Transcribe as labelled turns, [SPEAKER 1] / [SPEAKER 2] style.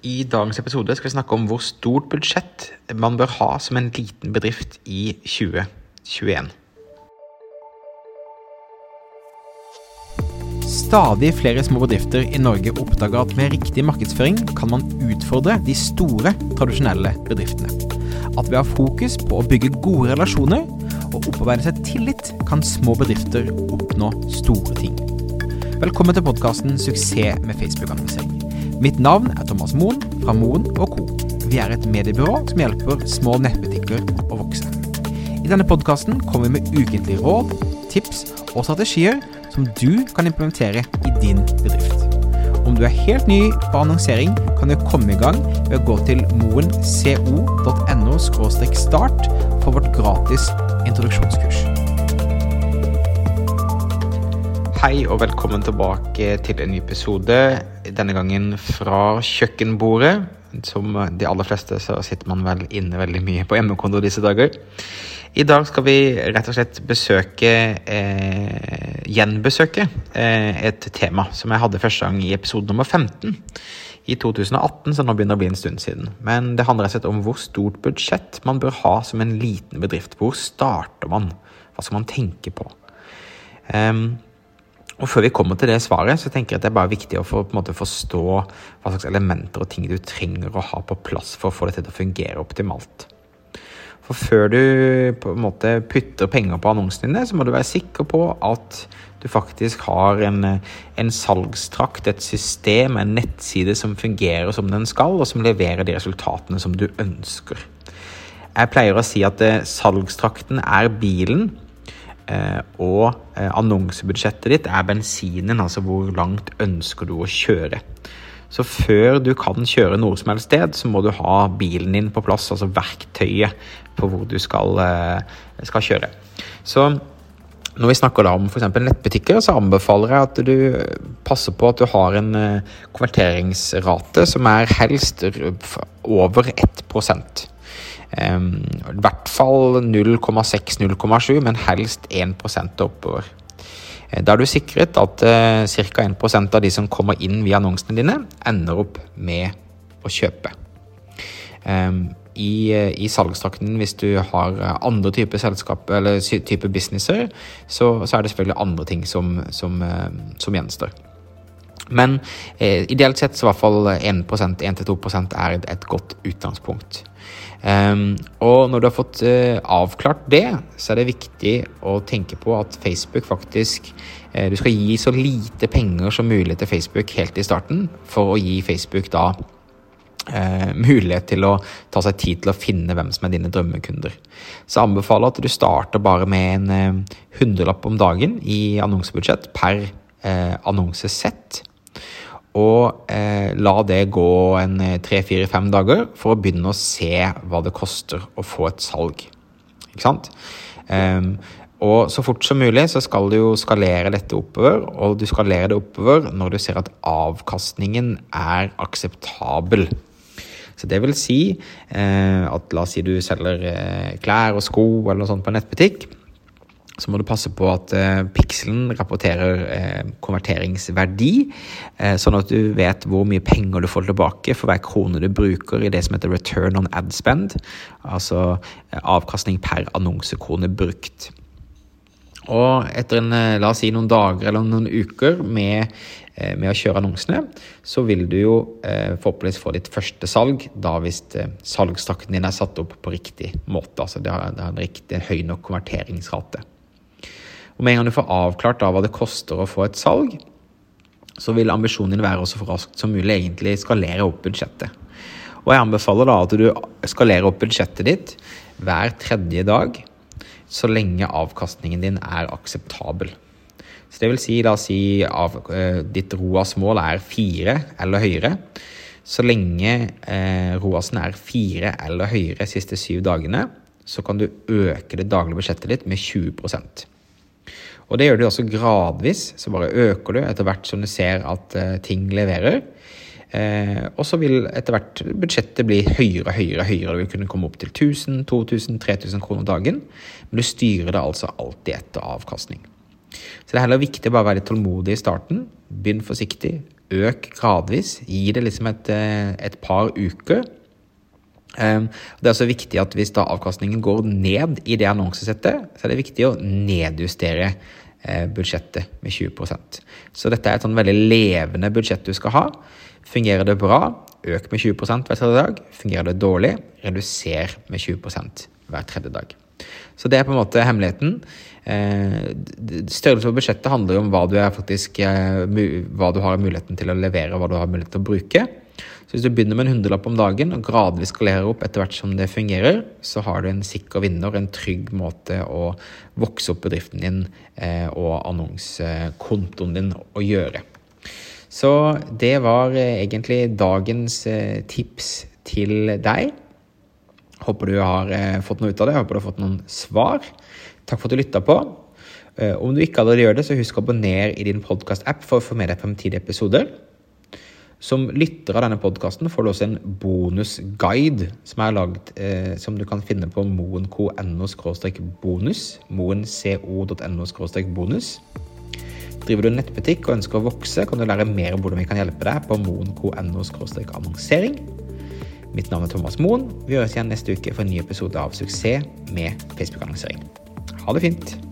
[SPEAKER 1] I dagens episode skal vi snakke om hvor stort budsjett man bør ha som en liten bedrift i 2021.
[SPEAKER 2] Stadig flere små bedrifter i Norge oppdager at med riktig markedsføring kan man utfordre de store, tradisjonelle bedriftene. At ved å ha fokus på å bygge gode relasjoner og opparbeide seg tillit, kan små bedrifter oppnå store ting. Velkommen til podkasten 'Suksess med Facebook-annonsering'. Mitt navn er Thomas Moen fra Moen Co. Vi er et mediebyrå som hjelper små nettbutikker å vokse. I denne podkasten kommer vi med ukentlige råd, tips og strategier som du kan implementere i din bedrift. Om du er helt ny på annonsering, kan du komme i gang ved å gå til moenco.no start for vårt gratis introduksjonskurs.
[SPEAKER 1] Hei og velkommen tilbake til en ny episode. Denne gangen fra kjøkkenbordet. Som de aller fleste så sitter man vel inne veldig mye på hjemmekonto disse dager. I dag skal vi rett og slett besøke eh, Gjenbesøke eh, et tema som jeg hadde første gang i episode nummer 15 i 2018, så nå begynner det å bli en stund siden. Men det handler rett og slett om hvor stort budsjett man bør ha som en liten bedrift. Hvor starter man? Hva skal man tenke på? Um, og Før vi kommer til det svaret, så tenker jeg at det er bare viktig å for, måte, forstå hva slags elementer og ting du trenger å ha på plass for å få det til å fungere optimalt. For før du på en måte putter penger på annonsene dine, så må du være sikker på at du faktisk har en, en salgstrakt, et system, en nettside som fungerer som den skal, og som leverer de resultatene som du ønsker. Jeg pleier å si at eh, salgstrakten er bilen, og eh, annonsebudsjettet ditt er bensinen, altså hvor langt ønsker du å kjøre. Så før du kan kjøre noe som helst sted, så må du ha bilen din på plass, altså verktøyet på hvor du skal, eh, skal kjøre. Så når vi snakker da om f.eks. nettbutikker, så anbefaler jeg at du passer på at du har en konverteringsrate som er helst over 1 i hvert fall 0,6-0,7, men helst 1 oppover. Eh, da er du sikret at uh, ca. 1% av de som kommer inn via annonsene dine, ender opp med å kjøpe. I, i salgstrakten, hvis du har andre typer selskap eller type businesser, så, så, er det selvfølgelig andre ting som, som, som gjenstår. Men eh, ideelt sett så i hvert fall 1% 1-2 er et, godt utgangspunkt. Um, og når du har fått uh, avklart det, så er det viktig å tenke på at Facebook faktisk uh, Du skal gi så lite penger som mulig til Facebook helt i starten, for å gi Facebook da uh, mulighet til å ta seg tid til å finne hvem som er dine drømmekunder. Så jeg anbefaler at du starter bare med en hundrelapp om dagen i annonsebudsjett per annonsesett og eh, la det gå en eh, tre-fire-fem dager for å begynne å se hva det koster å få et salg. Ikke sant? Um, og så fort som mulig så skal du jo skalere dette oppover, og du skalerer det oppover når du ser at avkastningen er akseptabel. Så det vil si eh, at la oss si du selger eh, klær og sko eller noe sånt på en nettbutikk så må du passe på at eh, pikselen rapporterer eh, konverteringsverdi, eh, sånn at du vet hvor mye penger du får tilbake for hver krone du bruker i det som heter return on ad spend, altså eh, avkastning per annonsekrone brukt. Og etter en, eh, la oss si noen dager eller noen uker med, eh, med å kjøre annonsene, så vil du jo forhåpentligvis få ditt første salg, da hvis salgstrakten din er satt opp på riktig måte. Altså det har, det har en, riktig, høy nok konverteringsrate. Og med en gang du får avklart da hva det koster å få et salg, så vil ambisjonen din være å så raskt som mulig egentlig skalere opp budsjettet. Og jeg anbefaler da at du skalerer opp budsjettet ditt hver tredje dag, så lenge avkastningen din er akseptabel. Så det vil si, da si av, uh, ditt ROAS-mål er fire eller høyere. Så lenge eh, ROAS-en er fire eller høyere de siste syv dagene, så kan du øke det daglige budsjettet ditt med 20 og det gjør du også gradvis, så bare øker du etter hvert som du ser at uh, ting leverer. Eh, og så vil etter hvert budsjettet bli høyere og høyere. høyere. Du vil kunne komme opp til 1000, 2000, 3000 kroner dagen. Men du styrer det altså alltid etter avkastning. Så det er heller viktig å bare være litt tålmodig i starten. Begynn forsiktig. Øk gradvis. Gi det liksom et, eh, et par uker. Um, det er også viktig at hvis da avkastningen går ned i det annonsesettet, så er det viktig å nedjustere eh, budsjettet med 20% Så dette er et sånn veldig levende budsjett du skal ha. Fungerer det bra, øk med 20 hver tredje dag. Fungerer det dårlig, reduser med 20% hver tredje dag. Så det er på en måte hemmeligheten. Eh, størrelse på budsjettet handler jo om hva du, faktisk, eh, hva du har muligheten til å levere, og hva du har mulighet til å bruke. Så hvis du begynner med en hundrelapp om dagen og gradvis skalerer opp etter hvert som det fungerer, så har du en sikker vinner, en trygg måte å vokse opp bedriften din eh, og annonsekontoen din å gjøre. Så det var eh, egentlig dagens eh, tips til deg. Håper du har fått noe ut av det, håper du har fått noen svar. Takk for at du lytta på. Om du ikke allerede gjør det, så husk å abonnere i din podkast-app for å få med deg fremtidige episoder. Som lytter av denne podkasten får du også en bonusguide som er lagd, eh, som du kan finne på moenco.no-bonus. moenco.no bonus. Driver du nettbutikk og ønsker å vokse, kan du lære mer om hvordan vi kan hjelpe deg på moenco.no-annonsering. Mitt navn er Thomas Moen. Vi høres igjen neste uke for en ny episode av Suksess med Facebook-annonsering. Ha det fint!